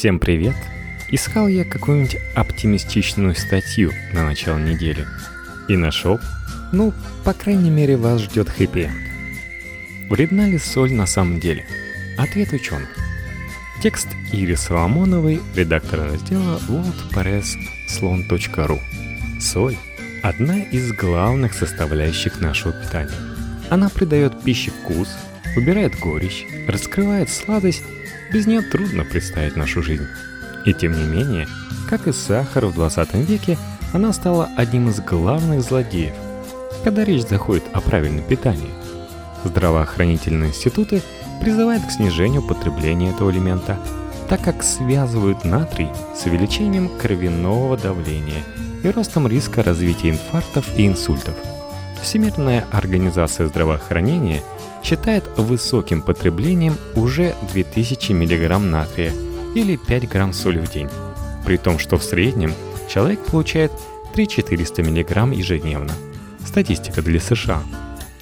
Всем привет! Искал я какую-нибудь оптимистичную статью на начало недели. И нашел. Ну, по крайней мере, вас ждет хэппи Вредна ли соль на самом деле? Ответ ученых. Текст Ири Соломоновой, редактора раздела worldpress.slon.ru Соль – одна из главных составляющих нашего питания. Она придает пище вкус, убирает горечь, раскрывает сладость, без нее трудно представить нашу жизнь. И тем не менее, как и сахар в 20 веке, она стала одним из главных злодеев, когда речь заходит о правильном питании. Здравоохранительные институты – призывает к снижению потребления этого элемента, так как связывают натрий с увеличением кровяного давления и ростом риска развития инфарктов и инсультов. Всемирная организация здравоохранения считает высоким потреблением уже 2000 мг натрия или 5 грамм соли в день, при том, что в среднем человек получает 3-400 мг ежедневно. Статистика для США.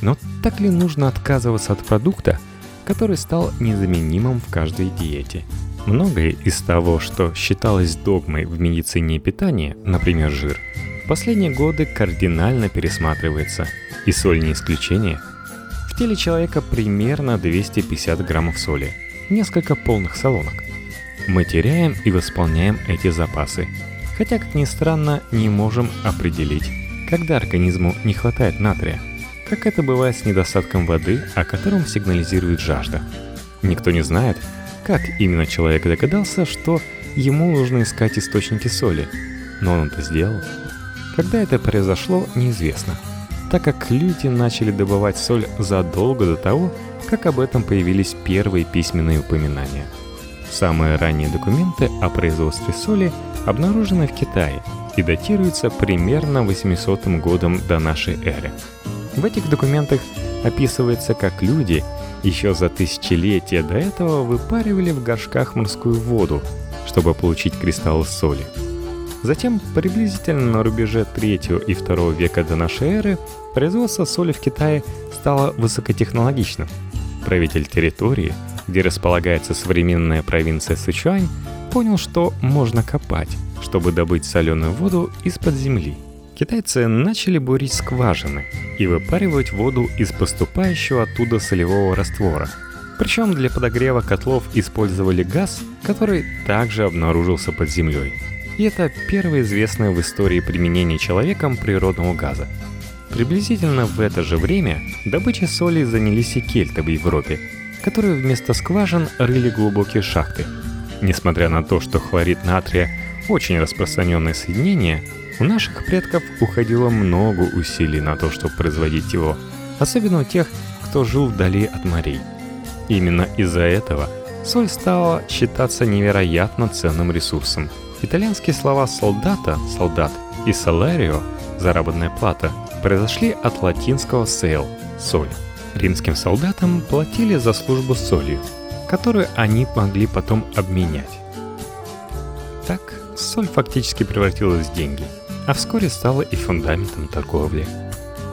Но так ли нужно отказываться от продукта – который стал незаменимым в каждой диете. Многое из того, что считалось догмой в медицине и питании, например, жир, в последние годы кардинально пересматривается, и соль не исключение. В теле человека примерно 250 граммов соли, несколько полных солонок. Мы теряем и восполняем эти запасы, хотя, как ни странно, не можем определить, когда организму не хватает натрия – как это бывает с недостатком воды, о котором сигнализирует жажда. Никто не знает, как именно человек догадался, что ему нужно искать источники соли, но он это сделал. Когда это произошло, неизвестно, так как люди начали добывать соль задолго до того, как об этом появились первые письменные упоминания. Самые ранние документы о производстве соли обнаружены в Китае и датируются примерно 800 годом до нашей эры. В этих документах описывается, как люди еще за тысячелетия до этого выпаривали в горшках морскую воду, чтобы получить кристаллы соли. Затем, приблизительно на рубеже 3 и 2 века до нашей эры, производство соли в Китае стало высокотехнологичным. Правитель территории, где располагается современная провинция Сычуань, понял, что можно копать, чтобы добыть соленую воду из-под земли – китайцы начали бурить скважины и выпаривать воду из поступающего оттуда солевого раствора. Причем для подогрева котлов использовали газ, который также обнаружился под землей. И это первое известное в истории применение человеком природного газа. Приблизительно в это же время добычей соли занялись и кельты в Европе, которые вместо скважин рыли глубокие шахты. Несмотря на то, что хлорид натрия очень распространенное соединение, у наших предков уходило много усилий на то, чтобы производить его, особенно у тех, кто жил вдали от морей. Именно из-за этого соль стала считаться невероятно ценным ресурсом. Итальянские слова «солдата» — «солдат» и «саларио» — «заработная плата» произошли от латинского «sale» — «соль». Римским солдатам платили за службу солью, которую они могли потом обменять. Так, соль фактически превратилась в деньги — а вскоре стала и фундаментом торговли.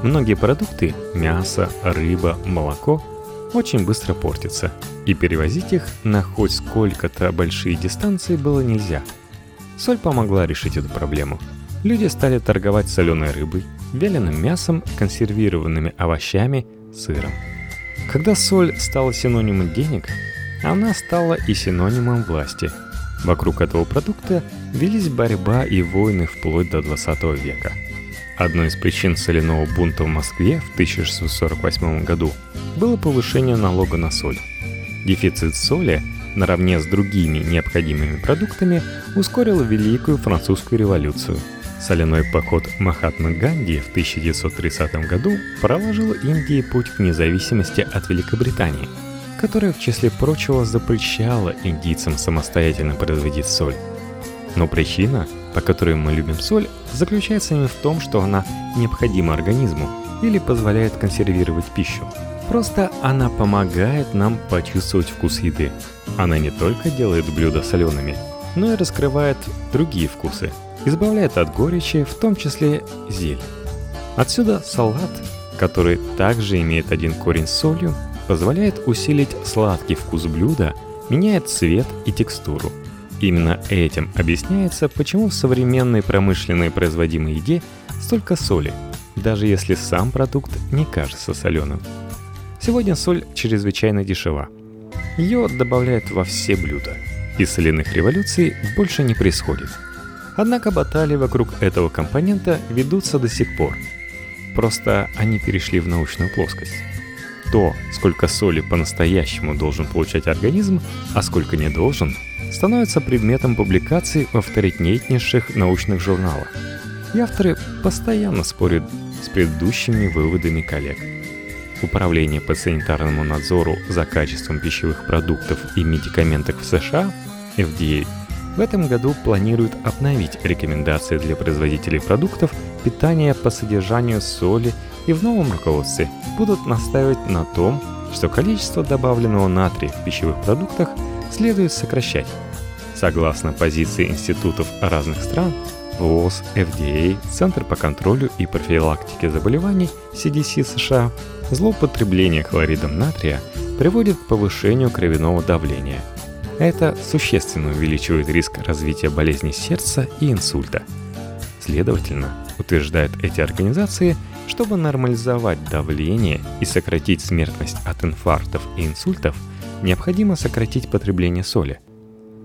Многие продукты – мясо, рыба, молоко – очень быстро портятся, и перевозить их на хоть сколько-то большие дистанции было нельзя. Соль помогла решить эту проблему. Люди стали торговать соленой рыбой, вяленым мясом, консервированными овощами, сыром. Когда соль стала синонимом денег, она стала и синонимом власти – Вокруг этого продукта велись борьба и войны вплоть до 20 века. Одной из причин соляного бунта в Москве в 1648 году было повышение налога на соль. Дефицит соли наравне с другими необходимыми продуктами ускорил Великую Французскую революцию. Соляной поход Махатмы Ганди в 1930 году проложил Индии путь к независимости от Великобритании – которая, в числе прочего, запрещала индийцам самостоятельно производить соль. Но причина, по которой мы любим соль, заключается не в том, что она необходима организму или позволяет консервировать пищу. Просто она помогает нам почувствовать вкус еды. Она не только делает блюда солеными, но и раскрывает другие вкусы, избавляет от горечи, в том числе зелень. Отсюда салат, который также имеет один корень с солью, позволяет усилить сладкий вкус блюда, меняет цвет и текстуру. Именно этим объясняется, почему в современной промышленной производимой еде столько соли, даже если сам продукт не кажется соленым. Сегодня соль чрезвычайно дешева. Ее добавляют во все блюда, и соляных революций больше не происходит. Однако баталии вокруг этого компонента ведутся до сих пор. Просто они перешли в научную плоскость. То, сколько соли по-настоящему должен получать организм, а сколько не должен, становится предметом публикаций в авторитетнейших научных журналах. И авторы постоянно спорят с предыдущими выводами коллег. Управление по санитарному надзору за качеством пищевых продуктов и медикаментов в США, FDA, в этом году планирует обновить рекомендации для производителей продуктов питания по содержанию соли и в новом руководстве будут настаивать на том, что количество добавленного натрия в пищевых продуктах следует сокращать. Согласно позиции институтов разных стран, ВОЗ, FDA, Центр по контролю и профилактике заболеваний CDC США, злоупотребление хлоридом натрия приводит к повышению кровяного давления. Это существенно увеличивает риск развития болезней сердца и инсульта. Следовательно, утверждают эти организации, чтобы нормализовать давление и сократить смертность от инфарктов и инсультов, необходимо сократить потребление соли.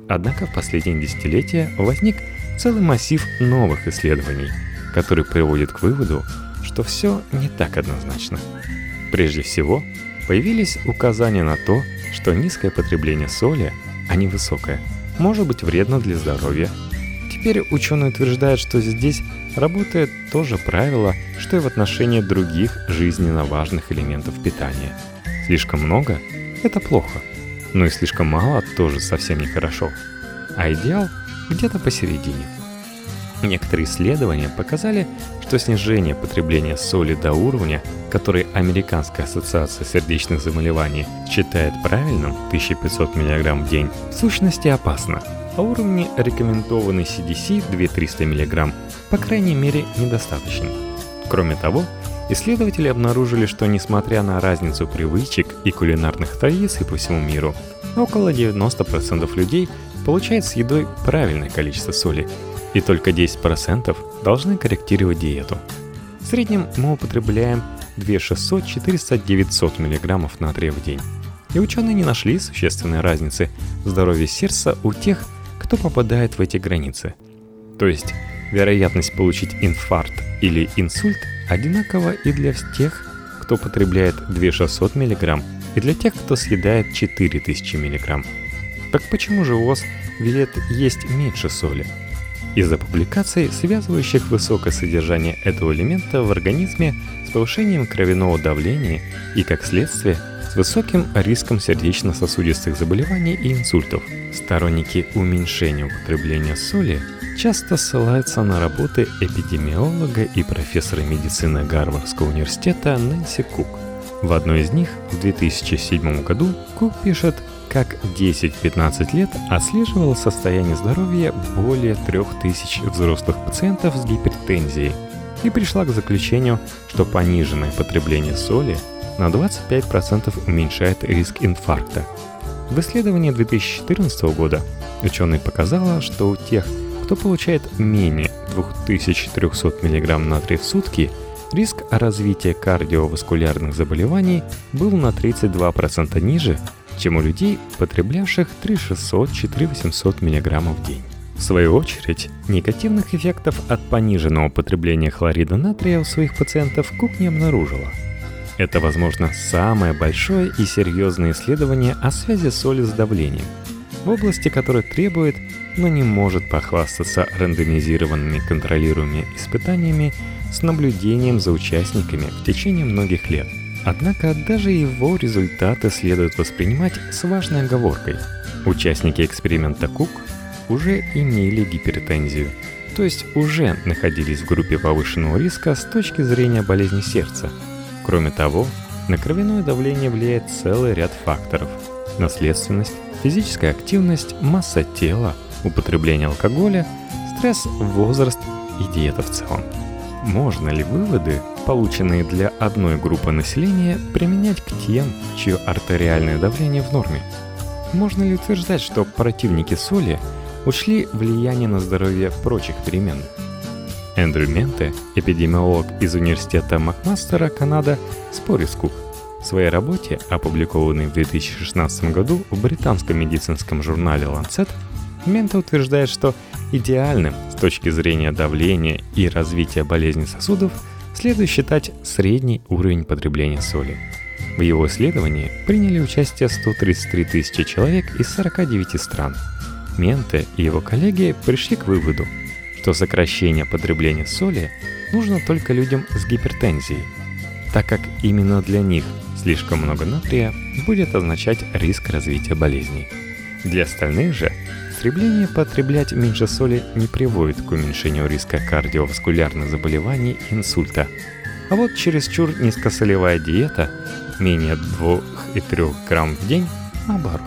Однако в последние десятилетия возник целый массив новых исследований, который приводит к выводу, что все не так однозначно. Прежде всего, появились указания на то, что низкое потребление соли, а не высокое, может быть вредно для здоровья. Теперь ученые утверждают, что здесь работает то же правило, что и в отношении других жизненно важных элементов питания. Слишком много – это плохо, но и слишком мало тоже совсем нехорошо. А идеал где-то посередине. Некоторые исследования показали, что снижение потребления соли до уровня, который Американская ассоциация сердечных заболеваний считает правильным 1500 мг в день, в сущности опасно, а уровни рекомендованный CDC 2300 мг по крайней мере недостаточно. Кроме того, исследователи обнаружили, что несмотря на разницу привычек и кулинарных традиций по всему миру, около 90% людей получает с едой правильное количество соли, и только 10% должны корректировать диету. В среднем мы употребляем 2600, 400, 900 мг натрия в день. И ученые не нашли существенной разницы в здоровье сердца у тех, кто попадает в эти границы. То есть вероятность получить инфаркт или инсульт одинакова и для тех, кто потребляет 2600 мг, и для тех, кто съедает 4000 мг. Так почему же ВОЗ велит есть меньше соли? Из-за публикаций, связывающих высокое содержание этого элемента в организме с повышением кровяного давления и, как следствие, с высоким риском сердечно-сосудистых заболеваний и инсультов. Сторонники уменьшения употребления соли часто ссылаются на работы эпидемиолога и профессора медицины Гарвардского университета Нэнси Кук. В одной из них в 2007 году Кук пишет как 10-15 лет отслеживал состояние здоровья более 3000 взрослых пациентов с гипертензией и пришла к заключению, что пониженное потребление соли на 25% уменьшает риск инфаркта. В исследовании 2014 года ученые показали, что у тех, кто получает менее 2300 мг натрия в сутки, риск развития кардиоваскулярных заболеваний был на 32% ниже, чем людей, потреблявших 3600-4800 мг в день. В свою очередь, негативных эффектов от пониженного потребления хлорида натрия у своих пациентов Кук не обнаружила. Это, возможно, самое большое и серьезное исследование о связи соли с давлением, в области которой требует, но не может похвастаться рандомизированными контролируемыми испытаниями с наблюдением за участниками в течение многих лет – Однако даже его результаты следует воспринимать с важной оговоркой. Участники эксперимента Кук уже имели гипертензию, то есть уже находились в группе повышенного риска с точки зрения болезни сердца. Кроме того, на кровяное давление влияет целый ряд факторов. Наследственность, физическая активность, масса тела, употребление алкоголя, стресс, возраст и диета в целом. Можно ли выводы полученные для одной группы населения, применять к тем, чье артериальное давление в норме? Можно ли утверждать, что противники соли учли влияние на здоровье прочих переменных. Эндрю Менте, эпидемиолог из университета Макмастера, Канада, спорит с Кук. В своей работе, опубликованной в 2016 году в британском медицинском журнале Lancet, Менте утверждает, что идеальным с точки зрения давления и развития болезни сосудов следует считать средний уровень потребления соли. В его исследовании приняли участие 133 тысячи человек из 49 стран. Менте и его коллеги пришли к выводу, что сокращение потребления соли нужно только людям с гипертензией, так как именно для них Слишком много натрия будет означать риск развития болезней. Для остальных же стремление потреблять меньше соли не приводит к уменьшению риска кардиоваскулярных заболеваний и инсульта. А вот чересчур низкосолевая диета, менее 2 и 3 грамм в день, наоборот.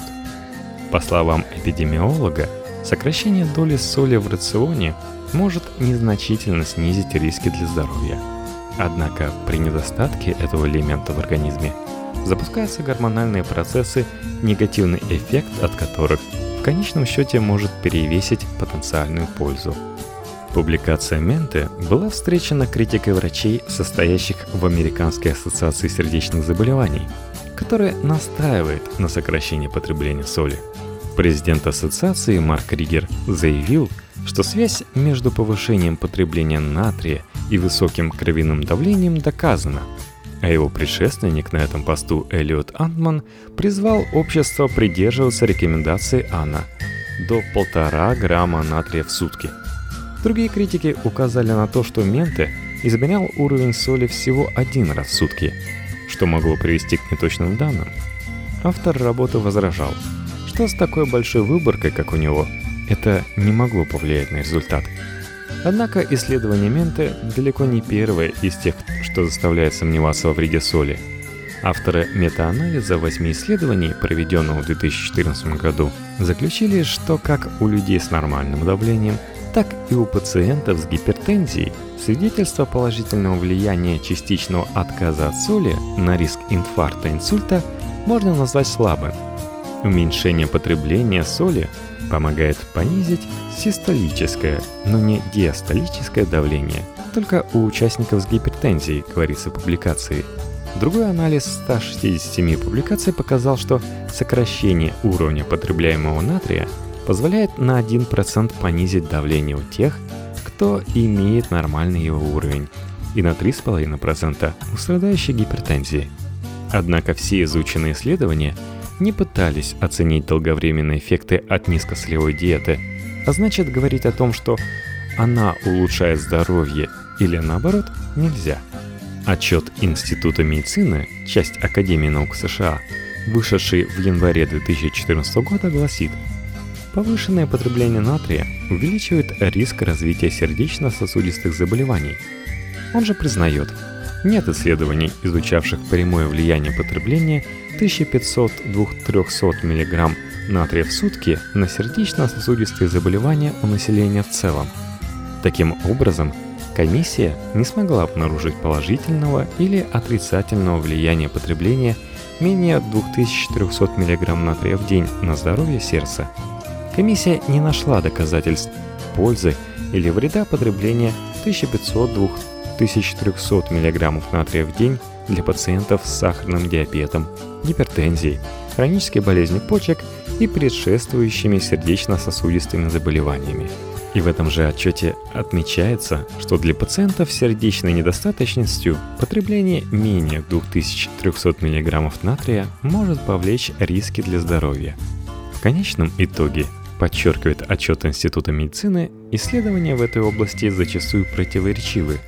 По словам эпидемиолога, сокращение доли соли в рационе может незначительно снизить риски для здоровья. Однако при недостатке этого элемента в организме – запускаются гормональные процессы, негативный эффект от которых конечном счете может перевесить потенциальную пользу. Публикация Менте была встречена критикой врачей, состоящих в Американской ассоциации сердечных заболеваний, которая настаивает на сокращении потребления соли. Президент ассоциации Марк Ригер заявил, что связь между повышением потребления натрия и высоким кровяным давлением доказана – а его предшественник на этом посту Элliot Антман призвал общество придерживаться рекомендации Анна до полтора грамма натрия в сутки. Другие критики указали на то, что Менте изменял уровень соли всего один раз в сутки, что могло привести к неточным данным. Автор работы возражал, что с такой большой выборкой, как у него, это не могло повлиять на результат – Однако исследование Менте далеко не первое из тех, что заставляет сомневаться во вреде соли. Авторы метаанализа восьми исследований, проведенного в 2014 году, заключили, что как у людей с нормальным давлением, так и у пациентов с гипертензией свидетельство положительного влияния частичного отказа от соли на риск инфаркта инсульта можно назвать слабым. Уменьшение потребления соли помогает понизить систолическое, но не диастолическое давление, только у участников с гипертензией, говорится в публикации. Другой анализ 167 публикаций показал, что сокращение уровня потребляемого натрия позволяет на 1% понизить давление у тех, кто имеет нормальный его уровень, и на 3,5% у страдающих гипертензией. Однако все изученные исследования – не пытались оценить долговременные эффекты от низкосолевой диеты, а значит говорить о том, что она улучшает здоровье или наоборот нельзя. Отчет Института медицины, часть Академии наук США, вышедший в январе 2014 года, гласит, повышенное потребление натрия увеличивает риск развития сердечно-сосудистых заболеваний. Он же признает, нет исследований, изучавших прямое влияние потребления 1500-2300 мг натрия в сутки на сердечно-сосудистые заболевания у населения в целом. Таким образом, комиссия не смогла обнаружить положительного или отрицательного влияния потребления менее 2300 мг натрия в день на здоровье сердца. Комиссия не нашла доказательств пользы или вреда потребления 1500-2300 мг натрия в день для пациентов с сахарным диабетом, гипертензией, хронической болезнью почек и предшествующими сердечно-сосудистыми заболеваниями. И в этом же отчете отмечается, что для пациентов с сердечной недостаточностью потребление менее 2300 мг натрия может повлечь риски для здоровья. В конечном итоге, подчеркивает отчет Института медицины, исследования в этой области зачастую противоречивы,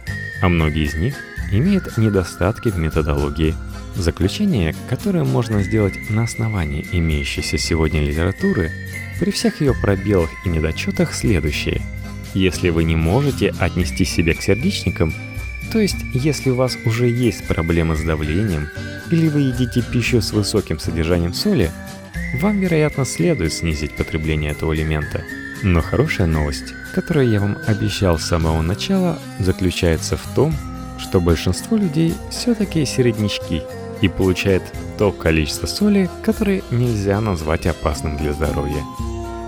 а многие из них имеют недостатки в методологии. Заключение, которое можно сделать на основании имеющейся сегодня литературы, при всех ее пробелах и недочетах следующее. Если вы не можете отнести себя к сердечникам, то есть если у вас уже есть проблемы с давлением, или вы едите пищу с высоким содержанием соли, вам, вероятно, следует снизить потребление этого элемента. Но хорошая новость, которую я вам обещал с самого начала, заключается в том, что большинство людей все-таки середнячки и получает то количество соли, которое нельзя назвать опасным для здоровья.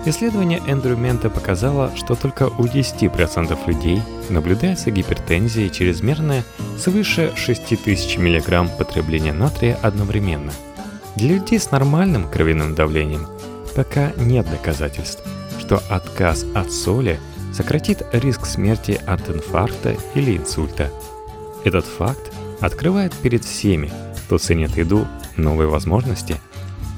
Исследование Эндрю Мента показало, что только у 10% людей наблюдается гипертензия и чрезмерная свыше 6000 мг потребления натрия одновременно. Для людей с нормальным кровяным давлением пока нет доказательств, что отказ от соли сократит риск смерти от инфаркта или инсульта. Этот факт открывает перед всеми, кто ценит еду, новые возможности.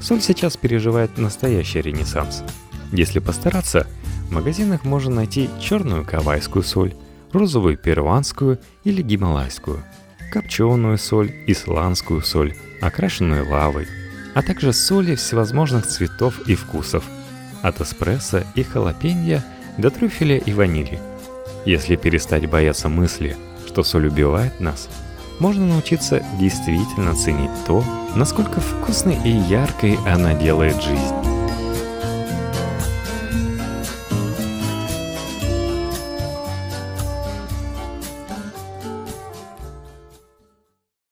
Соль сейчас переживает настоящий ренессанс – если постараться, в магазинах можно найти черную кавайскую соль, розовую перуанскую или гималайскую, копченую соль, исландскую соль, окрашенную лавой, а также соли всевозможных цветов и вкусов, от эспрессо и халапенья до трюфеля и ванили. Если перестать бояться мысли, что соль убивает нас, можно научиться действительно ценить то, насколько вкусной и яркой она делает жизнь.